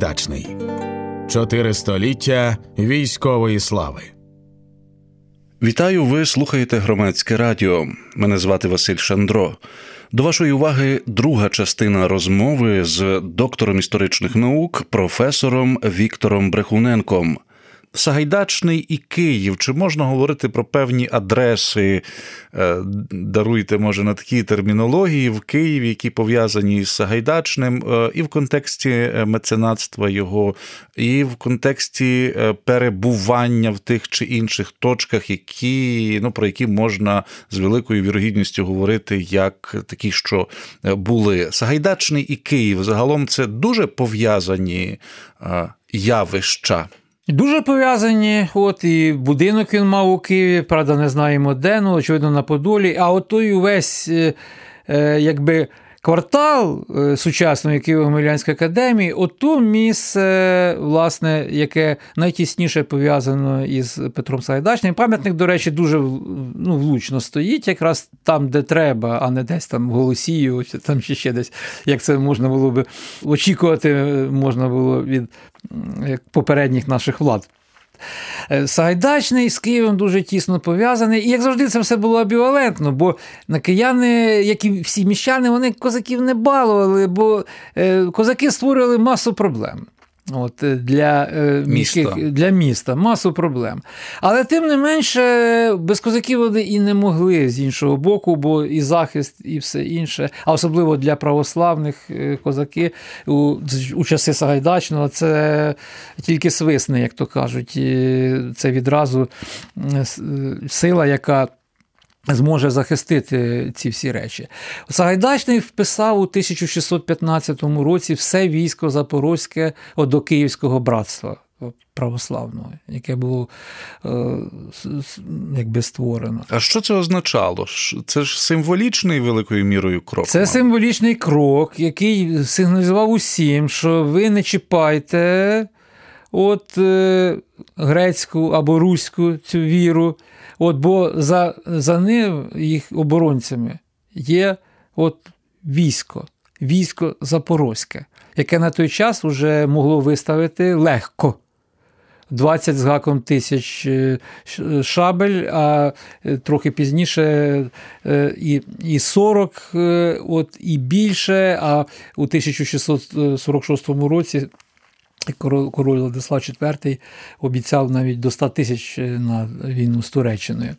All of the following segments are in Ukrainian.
Сагайдачний Чотири століття військової слави. Вітаю. Ви слухаєте громадське радіо. Мене звати Василь Шандро. До вашої уваги друга частина розмови з доктором історичних наук, професором Віктором Брехуненком. Сагайдачний і Київ. Чи можна говорити про певні адреси? Е, даруйте, може, на такій термінології в Києві, які пов'язані з Сагайдачним, е, і в контексті е, меценатства його, і в контексті перебування в тих чи інших точках, які, ну, про які можна з великою вірогідністю говорити, як такі, що були. Сагайдачний і Київ загалом це дуже пов'язані явища. Дуже пов'язані, от і будинок він мав у Києві, правда, не знаємо де, ну, очевидно, на Подолі. А от той увесь, е, е, якби квартал е, сучасної Києво-Могилянської академії, ото місце, власне, яке найтісніше пов'язано із Петром Сагайдачним. Пам'ятник, до речі, дуже ну, влучно стоїть, якраз там, де треба, а не десь там в Голосію, там чи ще десь, як це можна було би очікувати, можна було від попередніх наших влад. Е, Сагайдачний з Києвом дуже тісно пов'язаний. І як завжди, це все було абівалентно, бо на кияни, як і всі міщани, вони козаків не балували, бо е, козаки створювали масу проблем. От, е, Для е, міських, міста. для міста масу проблем. Але тим не менше, без козаків вони і не могли з іншого боку, бо і захист, і все інше, а особливо для православних е, козаки у, у часи Сагайдачного, це тільки свисне, як то кажуть. Це відразу сила, яка зможе захистити ці всі речі. Сагайдачний вписав у 1615 році все військо Запорозьке до Київського братства. Православного, яке було е, якби створено. А що це означало? Це ж символічний великою мірою крок. Це символічний крок, який сигналізував усім, що ви не чіпайте от е, грецьку або руську цю віру. От, Бо за за ним, їх оборонцями, є от військо, військо Запорозьке, яке на той час вже могло виставити легко. 20 з гаком тисяч е, шабель, а е, трохи пізніше е, і і 40, от, і більше. А у 1646 році Король Владислав IV обіцяв навіть до 100 тисяч на війну з Туреччиною.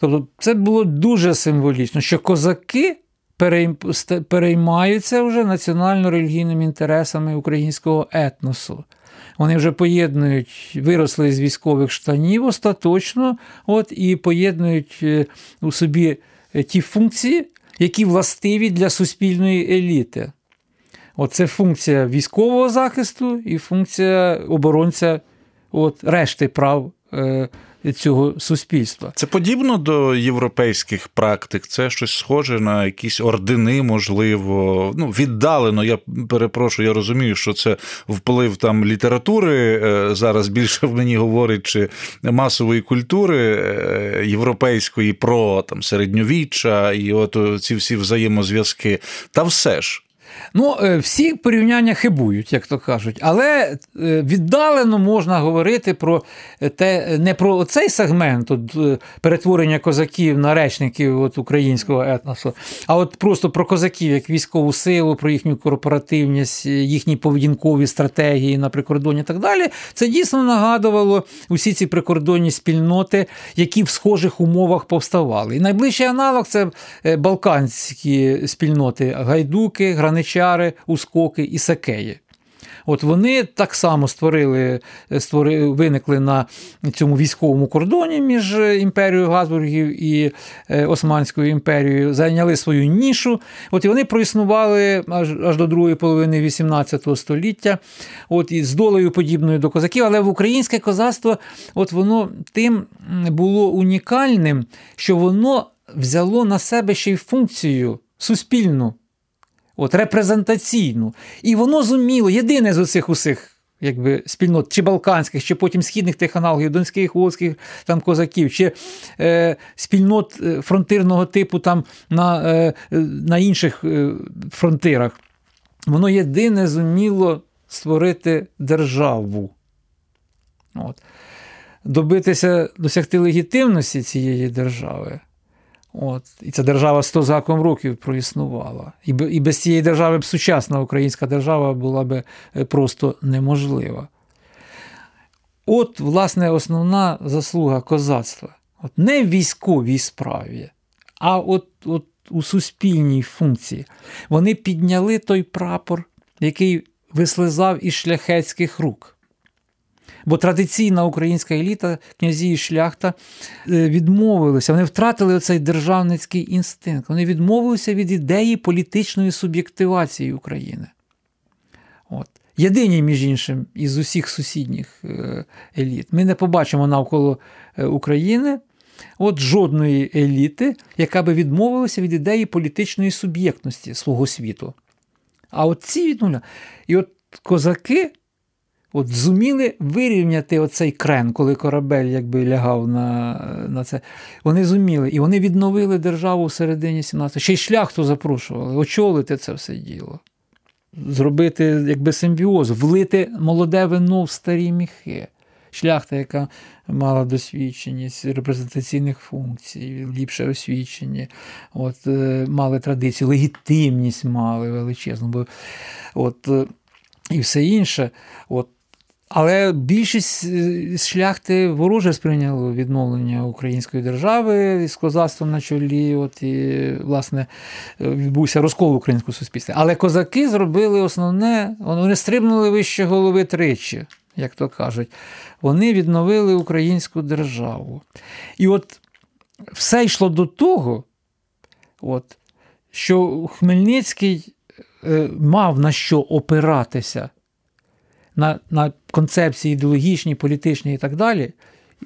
Тобто це було дуже символічно, що козаки переймаються вже національно-релігійними інтересами українського етносу. Вони вже поєднують, виросли з військових штанів остаточно, от, і поєднують е, у собі е, ті функції, які властиві для суспільної еліти. Оце функція військового захисту і функція оборонця от, решти прав е, цього суспільства. Це подібно до європейських практик, це щось схоже на якісь ордени, можливо. Ну, віддалено. Я перепрошую, я розумію, що це вплив там літератури е, зараз більше в мені говорить, чи масової культури е, європейської про там середньовіччя і от ці всі взаємозв'язки. Та все ж. Ну, е, всі порівняння хибують, як то кажуть, але е, віддалено можна говорити про те, не про цей сегмент от, е, перетворення козаків на речників от, українського етносу, а от просто про козаків як військову силу, про їхню корпоративність, їхні поведінкові стратегії на прикордоні і так далі. Це дійсно нагадувало усі ці прикордонні спільноти, які в схожих умовах повставали. І найближчий аналог це балканські спільноти гайдуки, граничі яничари, ускоки і сакеї. От вони так само створили, створили, виникли на цьому військовому кордоні між імперією Газбургів і е, Османською імперією, зайняли свою нішу. От і вони проіснували аж аж до другої половини XVIII століття, от і з долею подібною до козаків. Але в українське козацтво от воно тим було унікальним, що воно взяло на себе ще й функцію суспільну от, репрезентаційну. І воно зуміло, єдине з оцих усіх якби, спільнот, чи балканських, чи потім східних тих аналогів, донських, волзьких там, козаків, чи е, спільнот е, фронтирного типу там на, е, на інших е, фронтирах. Воно єдине зуміло створити державу. От. Добитися, досягти легітимності цієї держави. От. І ця держава 100 заком років проіснувала. І без цієї держави б сучасна українська держава була б е, просто неможлива. От, власне, основна заслуга козацтва. От Не в військовій справі, а от, от у суспільній функції. Вони підняли той прапор, який вислизав із шляхетських рук. Бо традиційна українська еліта, князі і шляхта е, відмовилися, вони втратили оцей державницький інстинкт. Вони відмовилися від ідеї політичної суб'єктивації України. От. Єдині, між іншим, із усіх сусідніх е, еліт. Ми не побачимо навколо е, України от жодної еліти, яка би відмовилася від ідеї політичної суб'єктності свого світу. А от ці відмовляли. І от козаки от зуміли вирівняти оцей крен, коли корабель якби лягав на на це. Вони зуміли. І вони відновили державу в середині 17 Ще й шляхту запрошували, очолити це все діло. Зробити якби симбіоз, влити молоде вино в старі міхи. Шляхта, яка мала досвідченість репрезентаційних функцій, ліпше освічені, от, е, мали традицію, легітимність мали величезну. Бо, от, е, і все інше. От, але більшість е, шляхти вороже сприйняло відновлення української держави з козацтвом на чолі. От і, власне, відбувся розкол українського суспільства. Але козаки зробили основне, вони стрибнули вище голови тричі, як то кажуть. Вони відновили українську державу. І от все йшло до того, от, що Хмельницький е, мав на що опиратися на на концепції ідеологічні, політичні і так далі,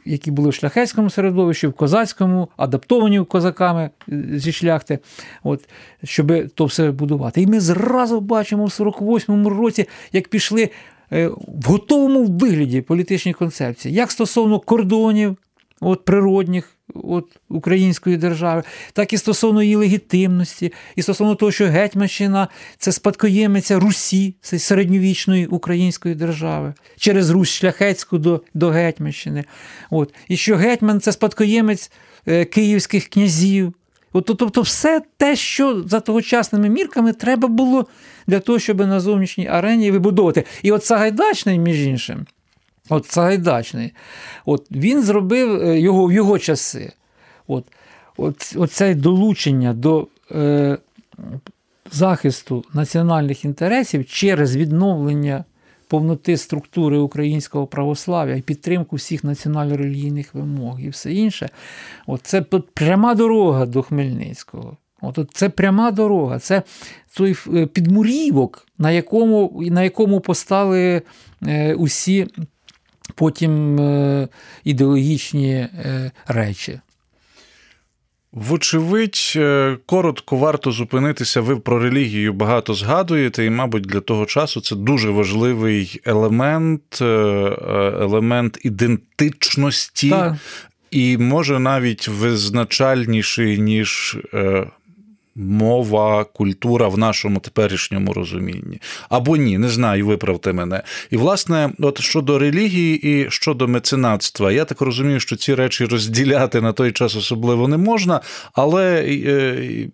які були в шляхетському середовищі, в козацькому, адаптовані козаками е, зі шляхти, от, щоб то все будувати. І ми зразу бачимо в 48-му році, як пішли е, в готовому вигляді політичні концепції, як стосовно кордонів от, природних от, української держави, так і стосовно її легітимності, і стосовно того, що Гетьманщина це спадкоємиця Русі, це середньовічної української держави, через Русь Шляхетську до до Гетьманщини. От. І що Гетьман це спадкоємець е, київських князів. От, Тобто, все те, що за тогочасними мірками треба було для того, щоб на зовнішній арені вибудовувати. І от Сагайдачний, між іншим. От Сагайдачний. От Він зробив е, його в його часи. От, от, Оце долучення до е, захисту національних інтересів через відновлення повноти структури українського православ'я і підтримку всіх національно-релігійних вимог і все інше. От Це пряма дорога до Хмельницького. От, от Це пряма дорога, це той е, підмурівок, на якому на якому постали е, усі потім е, ідеологічні е, речі. Вочевидь, е, коротко варто зупинитися. Ви про релігію багато згадуєте, і, мабуть, для того часу це дуже важливий елемент, елемент ідентичності, так. і може навіть визначальніший, ніж мова, культура в нашому теперішньому розумінні. Або ні, не знаю, виправте мене. І, власне, от щодо релігії і щодо меценатства, я так розумію, що ці речі розділяти на той час особливо не можна, але е,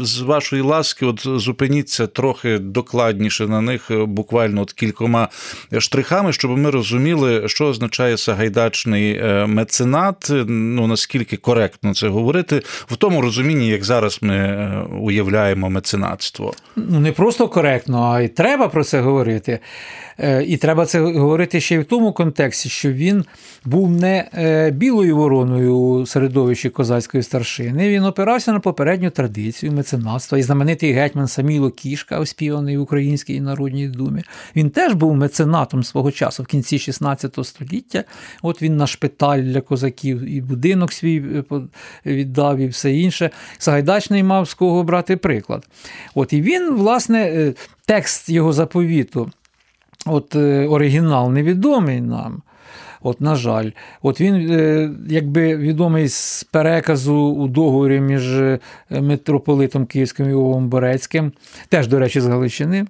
з вашої ласки, от зупиніться трохи докладніше на них, буквально от кількома штрихами, щоб ми розуміли, що означає сагайдачний е, меценат, ну наскільки коректно це говорити, в тому розумінні, як зараз ми уявляємо меценатство. Ну не просто коректно, а й треба про це говорити. Е, і треба це говорити ще й в тому контексті, що він був не е, білою вороною у середовищі козацької старшини. Він опирався на попередню традицію меценатства. І знаменитий гетьман Саміло Кішка, оспіваний в Українській народній думі. Він теж був меценатом свого часу в кінці 16 століття. От він на шпиталь для козаків і будинок свій е, віддав, і все інше. Сагайдачний мав з кого брати приклад. От І він, власне, текст його заповіту. От е, оригінал невідомий нам. От, на жаль, от він е, якби відомий з переказу у договорі між е, митрополитом Київським і Овом Борецьким, теж, до речі, з Галичини.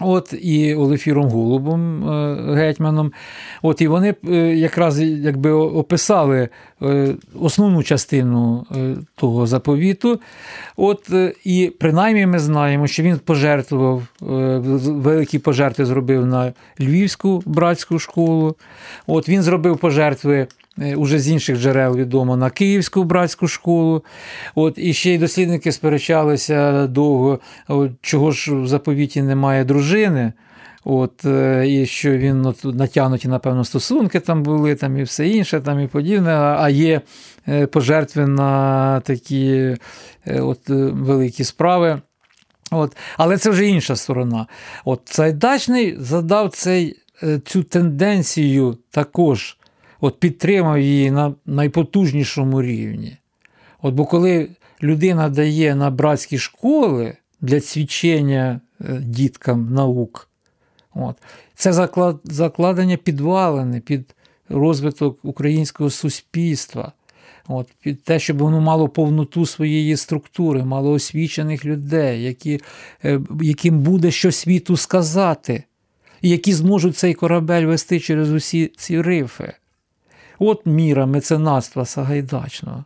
От і Олефіром Голубом е, гетьманом. От І вони е, якраз якби описали е, основну частину того заповіту. От І принаймні ми знаємо, що він пожертвував, великі пожертви зробив на Львівську братську школу. От Він зробив пожертви уже з інших джерел відомо на Київську братську школу. От, І ще й дослідники сперечалися довго, от, чого ж в заповіті немає дружини. От, е, І що він от, натягнуті, напевно, стосунки там були, там і все інше, там і подібне, а є е, пожертви на такі от, великі справи. От. Але це вже інша сторона. От Цайдачний задав цей, цю тенденцію також от підтримав її на найпотужнішому рівні. От Бо коли людина дає на братські школи для свідчення е, діткам наук, от, це заклад, закладення підвалини під розвиток українського суспільства. От, Під те, щоб воно мало повноту своєї структури, мало освічених людей, які, е, яким буде що світу сказати, і які зможуть цей корабель вести через усі ці рифи. От міра меценатства Сагайдачного.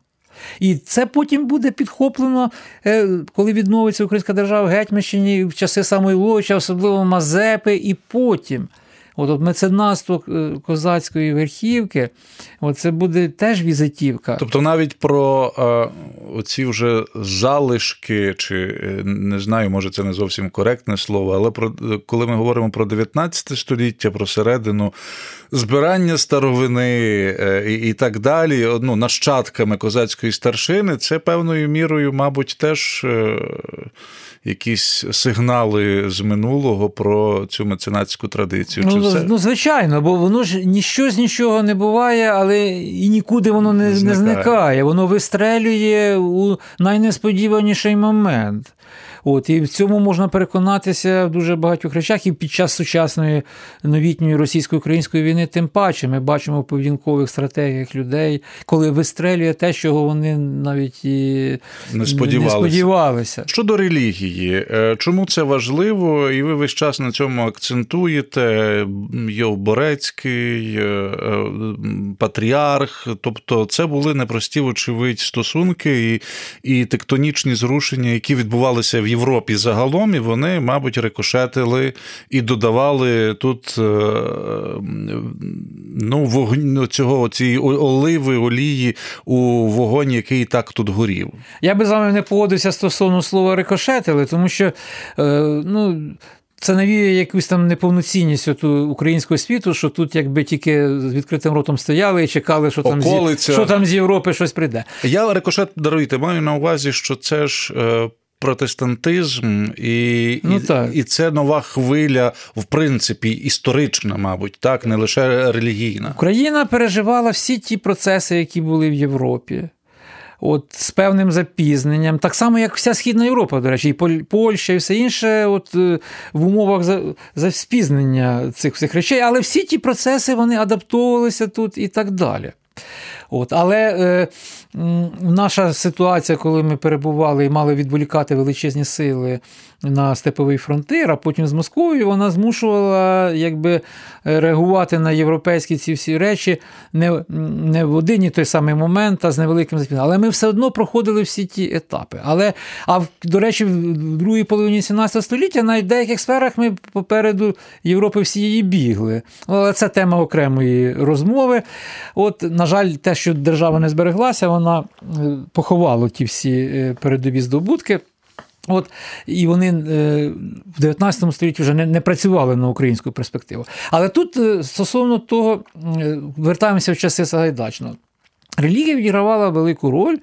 І це потім буде підхоплено, е, коли відновиться Українська держава в Гетьманщині в часи Самойловича, особливо Мазепи, і потім. От, от меценатство е, козацької верхівки, от це буде теж візитівка. Тобто навіть про е, оці вже залишки, чи е, не знаю, може це не зовсім коректне слово, але про коли ми говоримо про 19 століття, про середину збирання старовини і, і так далі, ну, нащадками козацької старшини, це певною мірою, мабуть, теж якісь сигнали з минулого про цю меценатську традицію? Ну, Чи все? ну звичайно, бо воно ж ніщо з нічого не буває, але і нікуди воно не, не зникає. Воно вистрелює у найнесподіваніший момент. От, І в цьому можна переконатися в дуже багатьох речах, і під час сучасної новітньої російсько-української війни, тим паче ми бачимо в поведінкових стратегіях людей, коли вистрелює те, чого вони навіть і не сподівалися. не сподівалися. Щодо релігії, е, чому це важливо, і ви весь час на цьому акцентуєте Йов Борецький, е, е, патріарх, тобто це були непрості, вочевидь, стосунки і, і тектонічні зрушення, які відбувалися в Європі загалом, і вони, мабуть, рикошетили і додавали тут е, ну, вогню цього цієї оливи, олії у вогонь, який так тут горів. Я би з вами не погодився стосовно слова рикошетили, тому що е, ну. Це навіює якусь там неповноцінність от українського світу, що тут якби тільки з відкритим ротом стояли і чекали, що там з, що там з Європи щось прийде. Я рикошет даруйте, маю на увазі, що це ж е, протестантизм, і ну, так. і, і це нова хвиля, в принципі, історична, мабуть, так, не лише релігійна. Україна переживала всі ті процеси, які були в Європі. От З певним запізненням, так само, як вся Східна Європа, до речі, і Польща, і все інше, от е, в умовах за, за спізнення цих всіх речей, але всі ті процеси вони адаптовувалися тут і так далі. От, Але е, наша ситуація, коли ми перебували і мали відволікати величезні сили на степовий фронтир, а потім з Московією, вона змушувала якби, реагувати на європейські ці всі речі не не в один і той самий момент, а з невеликим запізненням. Але ми все одно проходили всі ті етапи. Але, А до речі, в другій половині 17 століття в деяких сферах ми попереду Європи всієї бігли. Але це тема окремої розмови. От, На жаль, те, що держава не збереглася, вона е, поховала ті всі е, передові здобутки. От, І вони е, в 19 столітті вже не не працювали на українську перспективу. Але тут стосовно того, вертаємося в часи Сагайдачного. Релігія відігравала велику роль,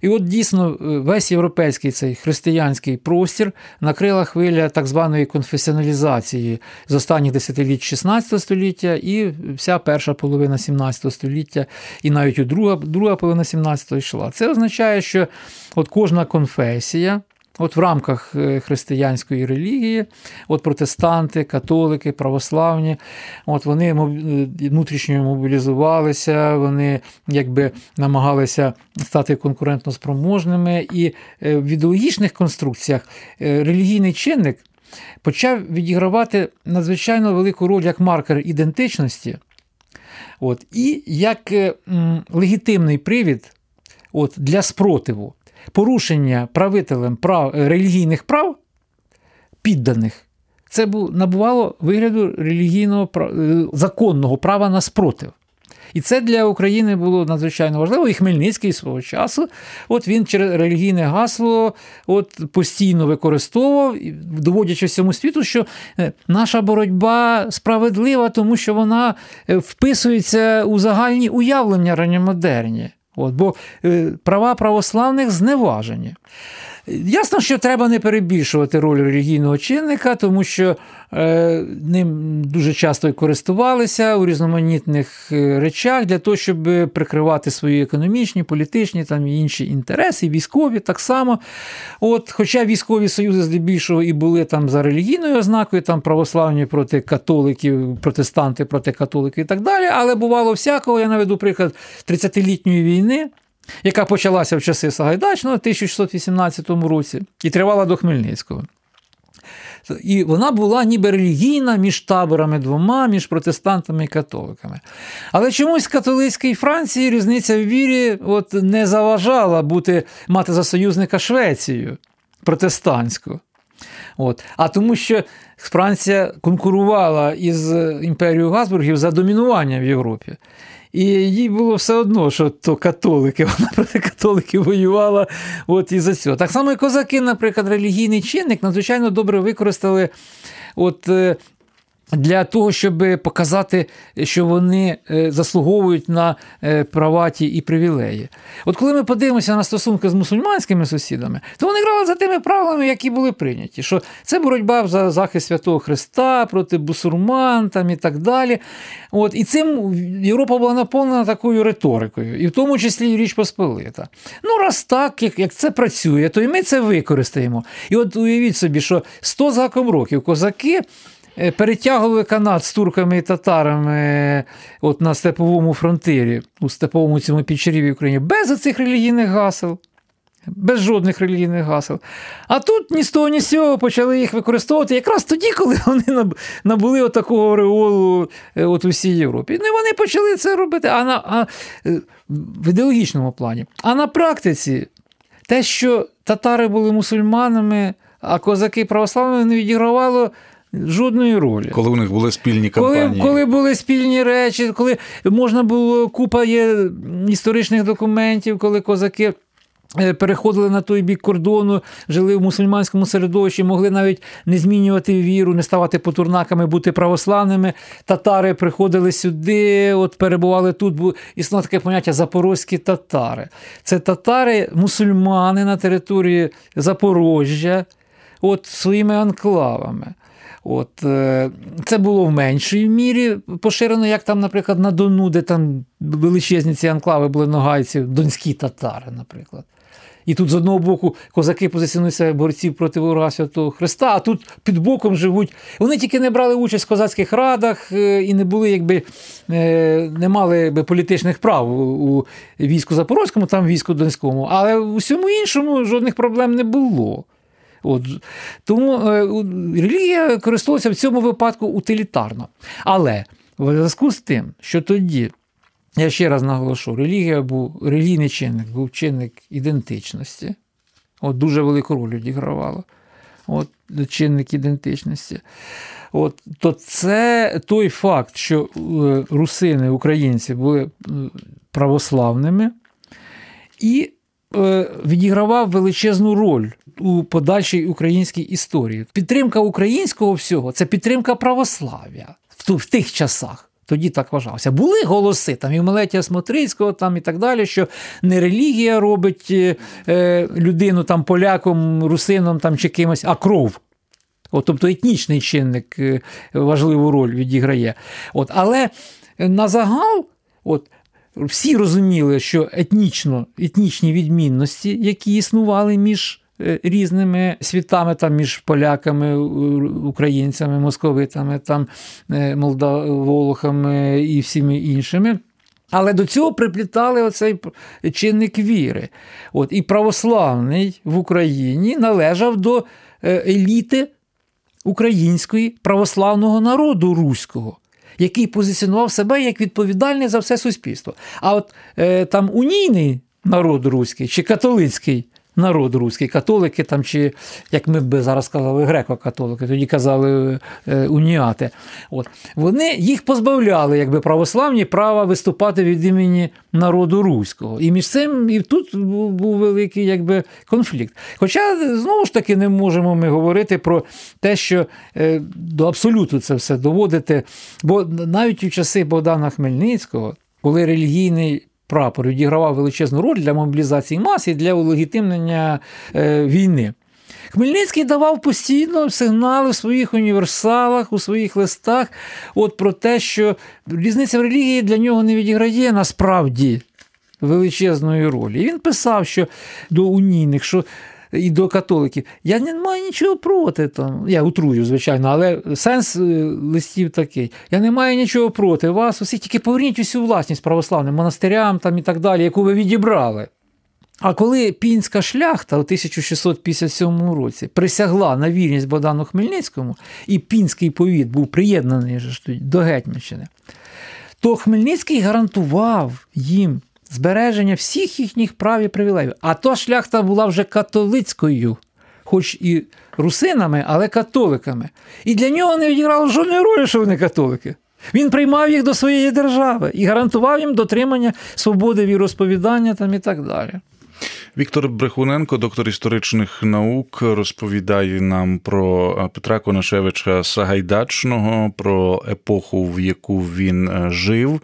і от дійсно весь європейський цей християнський простір накрила хвиля так званої конфесіоналізації з останніх десятиліть 16 століття і вся перша половина 17 століття, і навіть у друга друга половина 17 йшла. Це означає, що от кожна конфесія. От в рамках е, християнської релігії, от протестанти, католики, православні, от вони е, внутрішньо мобілізувалися, вони якби намагалися стати конкурентно спроможними, і е, в ідеологічних конструкціях релігійний чинник почав відігравати надзвичайно велику роль як маркер ідентичності, от, і як легітимний привід от, для спротиву, порушення правителем прав, релігійних прав підданих. Це набувало вигляду релігійного законного права на спротив. І це для України було надзвичайно важливо. І Хмельницький свого часу, от він через релігійне гасло от постійно використовував, доводячи всьому світу, що е, наша боротьба справедлива, тому що вона е, вписується у загальні уявлення ранньомодерні. От, Бо е, права православних зневажені. Ясно, що треба не перебільшувати роль релігійного чинника, тому що е, ним дуже часто користувалися у різноманітних е, речах для того, щоб прикривати свої економічні, політичні там і інші інтереси, військові так само. От, Хоча військові союзи здебільшого і були там за релігійною ознакою, там православні проти католиків, протестанти проти католиків і так далі. Але бувало всякого. Я наведу приклад 30-літньої війни яка почалася в часи Сагайдачного в 1618 році і тривала до Хмельницького. І вона була ніби релігійна між таборами двома, між протестантами і католиками. Але чомусь в католицькій Франції різниця в вірі от не заважала бути, мати за союзника Швецію протестантську. От. А тому, що Франція конкурувала із імперією Газбургів за домінування в Європі. І їй було все одно, що то католики, вона проти католиків воювала от і за цього. Так само і козаки, наприклад, релігійний чинник надзвичайно добре використали от е, для того, щоб показати, що вони е, заслуговують на е, права ті і привілеї. От коли ми подивимося на стосунки з мусульманськими сусідами, то вони грали за тими правилами, які були прийняті. Що це боротьба за захист Святого Христа проти бусурман там, і так далі. От, І цим Європа була наповнена такою риторикою, і в тому числі Річ Посполита. Ну, раз так, як як це працює, то і ми це використаємо. І от уявіть собі, що 100 заком років козаки. Е, перетягували канат з турками і татарами от на степовому фронтирі, у степовому цьому підчеріві України, без оцих релігійних гасел. Без жодних релігійних гасел. А тут ні з того, ні з цього почали їх використовувати якраз тоді, коли вони набули отакого реолу е, от у всій Європі. Ну і вони почали це робити а на, а, е, в ідеологічному плані. А на практиці те, що татари були мусульманами, а козаки православними не відігравало Жодної ролі. Коли у них були спільні кампанії. Коли коли були спільні речі, коли можна було купа є історичних документів, коли козаки. Е, переходили на той бік кордону, жили в мусульманському середовищі, могли навіть не змінювати віру, не ставати потурнаками, бути православними. Татари приходили сюди, от перебували тут. Існує таке поняття запорозькі татари. Це татари, мусульмани на території Запорожжя, от своїми анклавами. От, е, Це було в меншій мірі поширено, як там, наприклад, на Дону, де там величезні ці анклави були ногайці, донські татари, наприклад. І тут з одного боку козаки позиціонують себе борців проти ворога Святого Христа, а тут під боком живуть. Вони тільки не брали участь в козацьких радах е, і не були, якби е, не мали якби, політичних прав у війську Запорозькому, там війську Донському, але у всьому іншому жодних проблем не було. От. Тому е, релігія користувалася в цьому випадку утилітарно. Але в зв'язку з тим, що тоді, я ще раз наголошу, релігія був релігійний чинник, був чинник ідентичності, от дуже велику роль відігравала. От, чинник ідентичності. От, То це той факт, що е, русини, українці були православними і відігравав величезну роль у подальшій українській історії. Підтримка українського всього це підтримка православ'я в тих часах. Тоді так вважався. Були голоси там і Мелетія Смотрицького, там і так далі, що не релігія робить е, е, людину там поляком, русином там чи кимось, а кров. От, Тобто етнічний чинник е, важливу роль відіграє. От, Але на загал, от, всі розуміли, що етнічно, етнічні відмінності, які існували між е, різними світами, там між поляками, українцями, московитами, там е, молдаволохами і всіми іншими. Але до цього приплітали оцей чинник віри. От, І православний в Україні належав до е, еліти української православного народу руського, який позиціонував себе як відповідальний за все суспільство. А от е, там унійний народ руський чи католицький народ руський, католики там, чи як ми б зараз казали, греко-католики, тоді казали е, уніати. От. Вони їх позбавляли, якби православні права виступати від імені народу руського. І між цим і тут був, був великий якби, конфлікт. Хоча, знову ж таки, не можемо ми говорити про те, що е, до абсолюту це все доводити. Бо навіть у часи Богдана Хмельницького, коли релігійний прапор відігравав величезну роль для мобілізації мас і для улегітимнення е, війни. Хмельницький давав постійно сигнали в своїх універсалах, у своїх листах от про те, що різниця в релігії для нього не відіграє насправді величезної ролі. І він писав, що до унійних, що і до католиків. Я не маю нічого проти. Там. Я утрую, звичайно, але сенс е, листів такий. Я не маю нічого проти вас. Усі тільки поверніть усю власність православним монастирям там і так далі, яку ви відібрали. А коли пінська шляхта у 1657 році присягла на вірність Богдану Хмельницькому, і пінський повіт був приєднаний до Гетьманщини, то Хмельницький гарантував їм збереження всіх їхніх прав і привілеїв. А то шляхта була вже католицькою, хоч і русинами, але католиками. І для нього не відіграло жодної ролі, що вони католики. Він приймав їх до своєї держави і гарантував їм дотримання свободи віросповідання там і так далі. Віктор Брехуненко, доктор історичних наук, розповідає нам про е, Петра Конашевича Сагайдачного, про епоху, в яку він е, жив.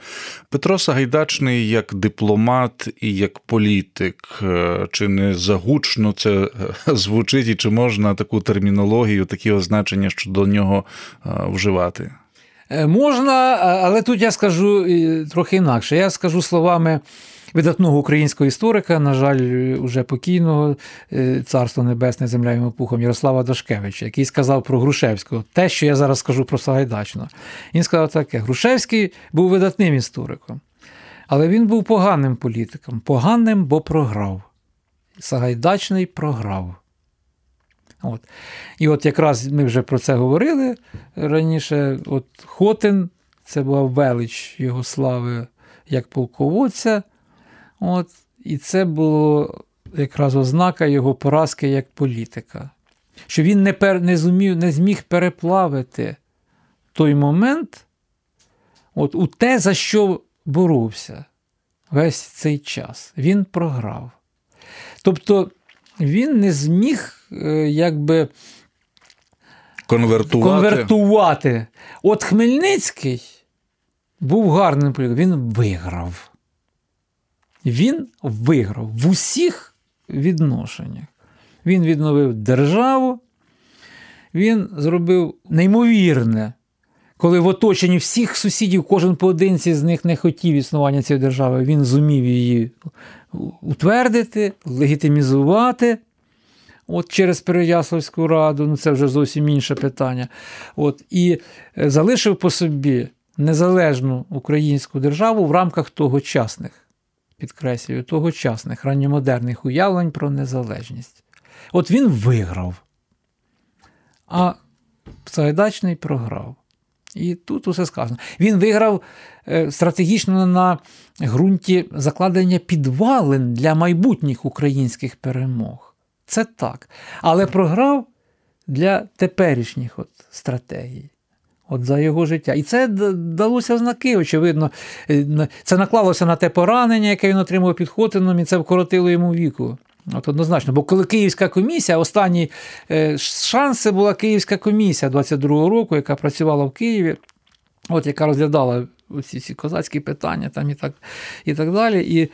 Петро Сагайдачний як дипломат і як політик. Е, чи не загучно це звучить, і чи можна таку термінологію, такі означення щодо нього вживати? Можна, але тут я скажу трохи інакше. Я скажу словами видатного українського історика, на жаль, уже покійного е, царство небесне, земля йому пухом Ярослава Дашкевича, який сказав про Грушевського, те, що я зараз скажу про Сагайдачного. Він сказав таке: Грушевський був видатним істориком, але він був поганим політиком, поганим, бо програв. Сагайдачний програв. От. І от якраз ми вже про це говорили раніше. От Хотин, це була велич його слави як полководця. От, І це було якраз ознака його поразки як політика. Що він не пер, не, зумів, не зміг переплавити той момент от, у те, за що боровся весь цей час. Він програв. Тобто він не зміг е, якби конвертувати. конвертувати. От Хмельницький був гарним політиком, він виграв він виграв в усіх відношеннях. Він відновив державу, він зробив неймовірне, коли в оточенні всіх сусідів, кожен поодинці з них не хотів існування цієї держави, він зумів її утвердити, легітимізувати. От через Переяславську раду, ну це вже зовсім інше питання. От, І залишив по собі незалежну українську державу в рамках тогочасних підкреслюю, тогочасних ранньомодерних уявлень про незалежність. От він виграв, а Сагайдачний програв. І тут усе сказано. Він виграв е, стратегічно на ґрунті закладення підвалин для майбутніх українських перемог. Це так. Але програв для теперішніх от стратегій. От за його життя. І це далося знаки, очевидно. Е, це наклалося на те поранення, яке він отримав під Хотином, і це вкоротило йому віку. От Однозначно. Бо коли Київська комісія, останній е, шанс була Київська комісія 22-го року, яка працювала в Києві, от яка розглядала ці всі козацькі питання там і так і так далі. І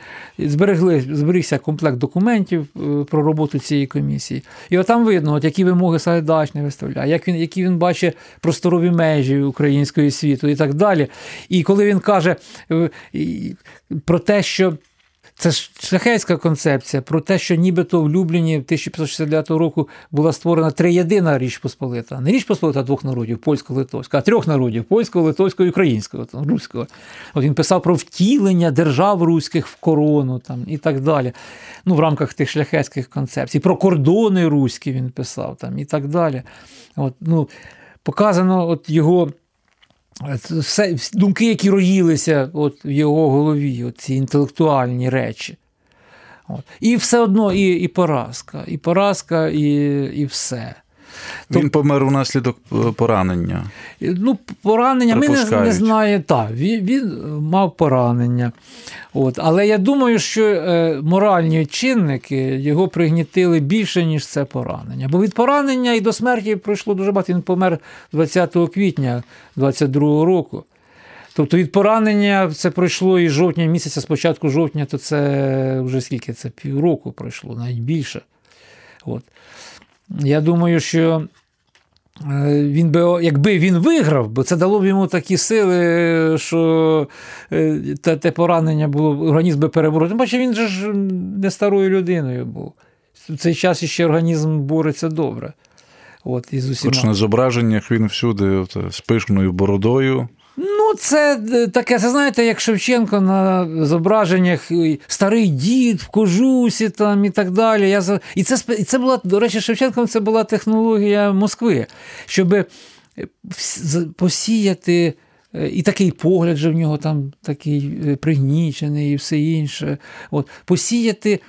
зберегли, зберігся комплект документів е, про роботу цієї комісії. І от там видно, от які вимоги Сагайдачний виставляє, як він, які він бачить просторові межі української світу і так далі. І коли він каже е, про те, що Це ж шляхетська концепція про те, що нібито в Любліні 1569 року була створена триєдина річ Посполита. Не річ Посполита двох народів, польсько-литовська, а трьох народів польського, литовського і українського, там, руського. От він писав про втілення держав руських в корону там, і так далі. Ну, В рамках тих шляхетських концепцій. Про кордони руські він писав там, і так далі. От, ну, Показано от його все, думки, які роїлися от в його голові, ці інтелектуальні речі. От. І все одно і і поразка, і поразка, і і все. Він помер внаслідок е, поранення. Ну, Поранення ми не, не знаємо. Так, він, він мав поранення. От. Але я думаю, що е, моральні чинники його пригнітили більше, ніж це поранення. Бо від поранення і до смерті пройшло дуже багато. Він помер 20 квітня 22-го року. Тобто від поранення це пройшло і жовтня місяця, з початку жовтня, то це вже скільки? Це півроку пройшло, навіть більше. От. Я думаю, що е, він би, якби він виграв, бо це дало б йому такі сили, що е, те, те поранення було, організм би перебороть. Бачите, він же ж не старою людиною був. В цей час іще організм бореться добре. От, і з усіма. Хоч на зображеннях він всюди от, з пишною бородою. Ну, це е, таке, це знаєте, як Шевченко на зображеннях, старий дід в кожусі там і так далі. Я, І це і це була, до речі, Шевченком це була технологія Москви, щоб е, посіяти. Е, і такий погляд же в нього там такий пригнічений і все інше. От, Посіяти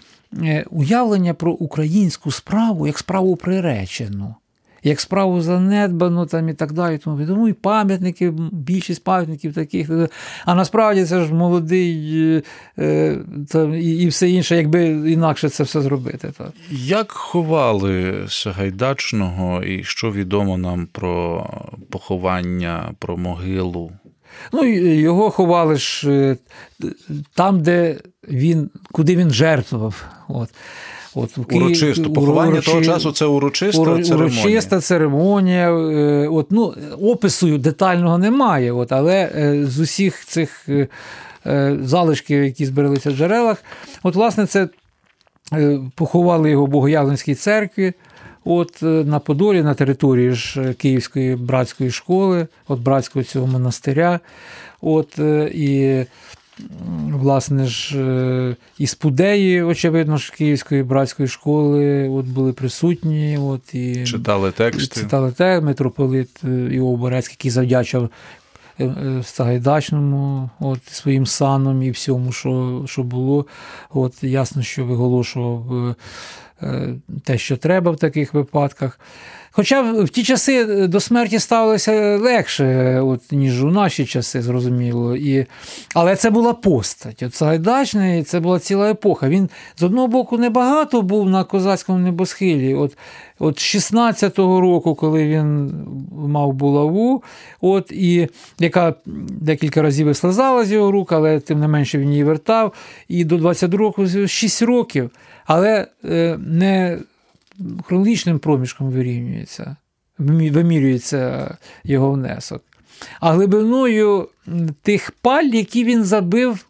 уявлення про українську справу як справу приречену як справу занедбано там і так далі. Тому тому і пам'ятники, більшість пам'ятників таких. А насправді це ж молодий е, е, там, і, все інше, якби інакше це все зробити. Так. Як ховали Сагайдачного і що відомо нам про поховання, про могилу? Ну, Його ховали ж е, там, де він, куди він жертвував. От. От, Урочисто. Поховання урочи... того часу це урочиста Ур... церемонія. Урочиста церемонія. Е, от, ну, Опису детального немає, от, але е, з усіх цих е, залишків, які збиралися в джерелах, от, власне, це поховали його в Богоявленській церкві. От на Подолі, на території ж Київської братської школи, от братського цього монастиря. От, і власне ж, е, і спудеї, очевидно, ж Київської братської школи от були присутні. От, і Читали тексти. Читали текст, митрополит е, Іов Борецький, який завдячав е, Сагайдачному от, своїм саном і всьому, що що було. От, Ясно, що виголошував те, що треба в таких випадках. Хоча в ті часи е, до смерті ставилося легше, от, ніж у наші часи, зрозуміло. І... Але це була постать. От Сагайдачний це була ціла епоха. Він з одного боку небагато був на козацькому небосхилі. От От 16-го року, коли він мав булаву, от, і яка декілька разів вислизала з його рук, але тим не менше він її вертав. І до 22 року 6 років. Але е, не хронологічним проміжком вирівнюється, вимірюється його внесок. А глибиною тих паль, які він забив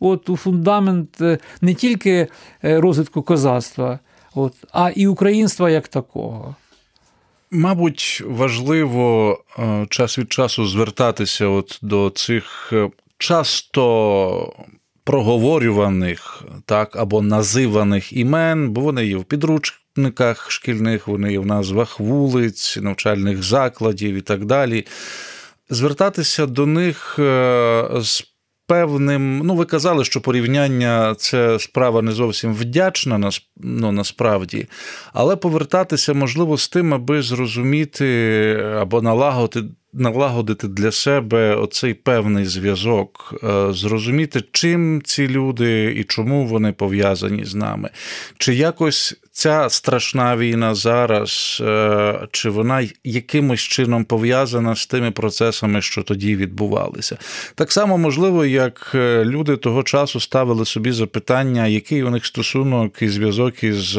от у фундамент е, не тільки е, розвитку козацтва, от, а і українства як такого. Мабуть, важливо е, час від часу звертатися от до цих часто проговорюваних так, або називаних імен, бо вони є в підручниках підручниках шкільних, вони є в назвах вулиць, навчальних закладів і так далі. Звертатися до них е, з певним. Ну, ви казали, що порівняння це справа не зовсім вдячна, ну, насправді, але повертатися можливо з тим, аби зрозуміти або налагодити налагодити для себе оцей певний зв'язок, е, зрозуміти, чим ці люди і чому вони пов'язані з нами. Чи якось ця страшна війна зараз, е, чи вона якимось чином пов'язана з тими процесами, що тоді відбувалися? Так само можливо, як е, люди того часу ставили собі запитання, який у них стосунок і зв'язок із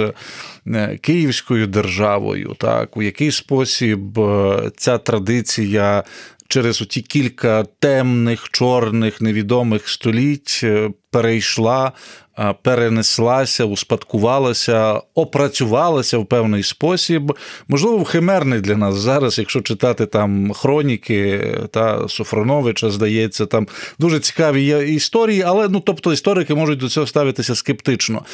Київською державою, так, у який спосіб ця традиція через оті кілька темних, чорних, невідомих століть е, перейшла, перенеслася, успадкувалася, опрацювалася в певний спосіб. Можливо, химерний для нас зараз, якщо читати там хроніки та Софроновича, здається, там дуже цікаві є історії, але ну тобто історики можуть до цього ставитися скептично.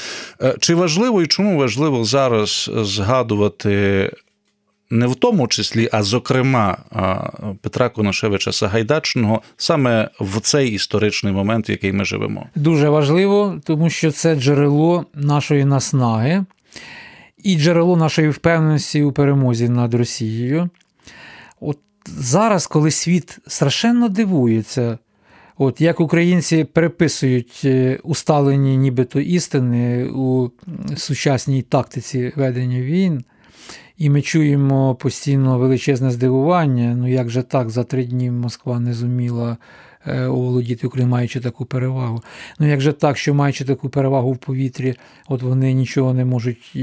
Е, чи важливо і чому важливо зараз згадувати? Не в тому числі, а зокрема Петра Коношевича Сагайдачного саме в цей історичний момент, в який ми живемо. Дуже важливо, тому що це джерело нашої наснаги і джерело нашої впевненості у перемозі над Росією. От зараз, коли світ страшенно дивується, от як українці переписують е, усталені нібито істини у сучасній тактиці ведення війн. І ми чуємо постійно величезне здивування. Ну як же так, за три дні Москва не зуміла е, оволодіти Україною, маючи таку перевагу. Ну як же так, що маючи таку перевагу в повітрі, от вони нічого не можуть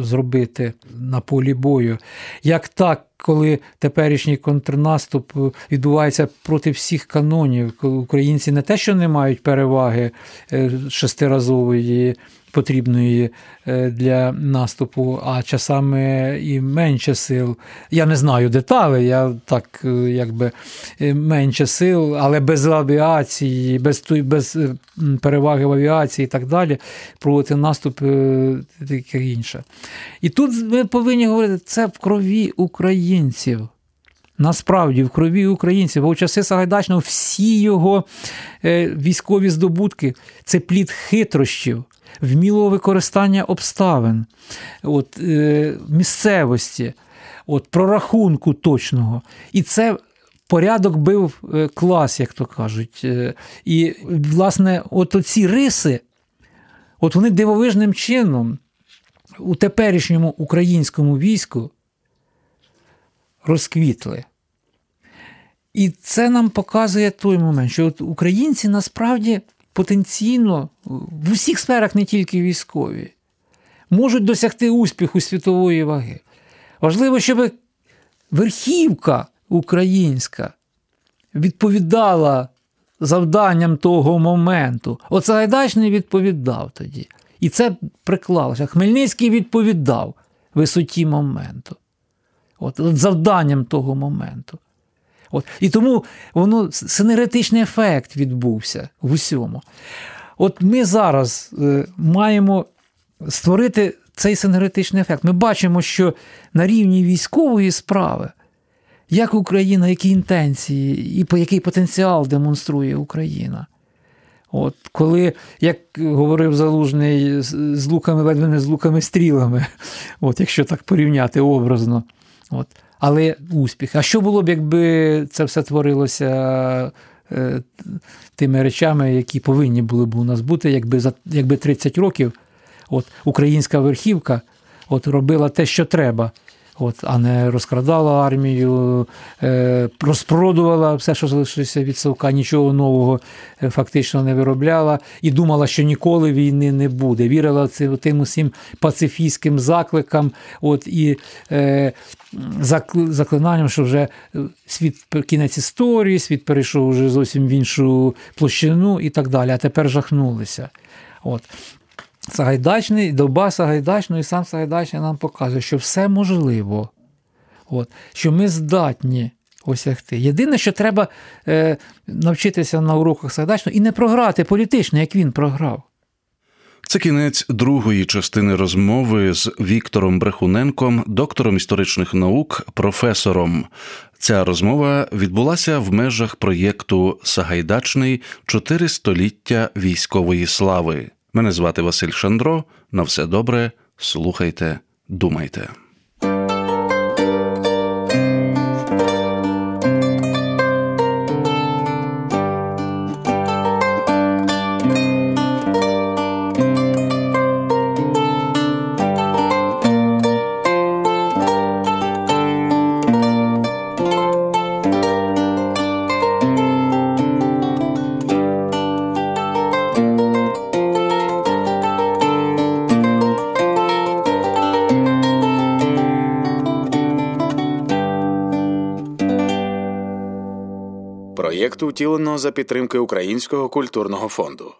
зробити на полі бою. Як так, коли теперішній контрнаступ відбувається проти всіх канонів, коли українці не те, що не мають переваги е, шестиразової потрібної е, для наступу, а часами і менше сил. Я не знаю деталей, я так е, якби е, менше сил, але без авіації, без без переваги в авіації і так далі, проводити наступ таке інше. І тут ми повинні говорити, це в крові українців. Насправді, в крові українців, бо у часи Сагайдачного всі його військові здобутки це плід хитрощів, вмілого використання обставин, от, е, місцевості, от, прорахунку точного. І це порядок бив е, клас, як то кажуть. Е, і, власне, от оці риси, от вони дивовижним чином у теперішньому українському війську розквітли. І це нам показує той момент, що от українці насправді потенційно в усіх сферах, не тільки військові, можуть досягти успіху світової ваги. Важливо, щоб верхівка українська відповідала завданням того моменту. Оце Гайдач не відповідав тоді. І це приклалося. Хмельницький відповідав висоті моменту. От, от Завданням того моменту. От. І тому воно синергетичний ефект відбувся в усьому. От ми зараз е, маємо створити цей синергетичний ефект. Ми бачимо, що на рівні військової справи, як Україна, які інтенції, і по який потенціал демонструє Україна. От, Коли, як говорив Залужний, з луками, ледве не з луками стрілами, от, якщо так порівняти образно. От але успіх. А що було б, якби це все творилося е, тими речами, які повинні були б у нас бути, якби за якби 30 років от, українська верхівка от, робила те, що треба от, а не розкрадала армію, е, розпродувала все, що залишилося від Савка, нічого нового е, фактично не виробляла і думала, що ніколи війни не буде. Вірила цим тим усім пацифістським закликам от, і е, заклинанням, що вже світ кінець історії, світ перейшов вже зовсім в іншу площину і так далі. А тепер жахнулися. От. Сагайдачний, доба Сагайдачного і сам Сагайдачний нам показує, що все можливо, От, що ми здатні осягти. Єдине, що треба е, навчитися на уроках Сагайдачного і не програти політично, як він програв. Це кінець другої частини розмови з Віктором Брехуненком, доктором історичних наук, професором. Ця розмова відбулася в межах проєкту Сагайдачний чотири століття військової слави. Мене звати Василь Шандро. На все добре. Слухайте, думайте. Утілено за підтримки Українського культурного фонду.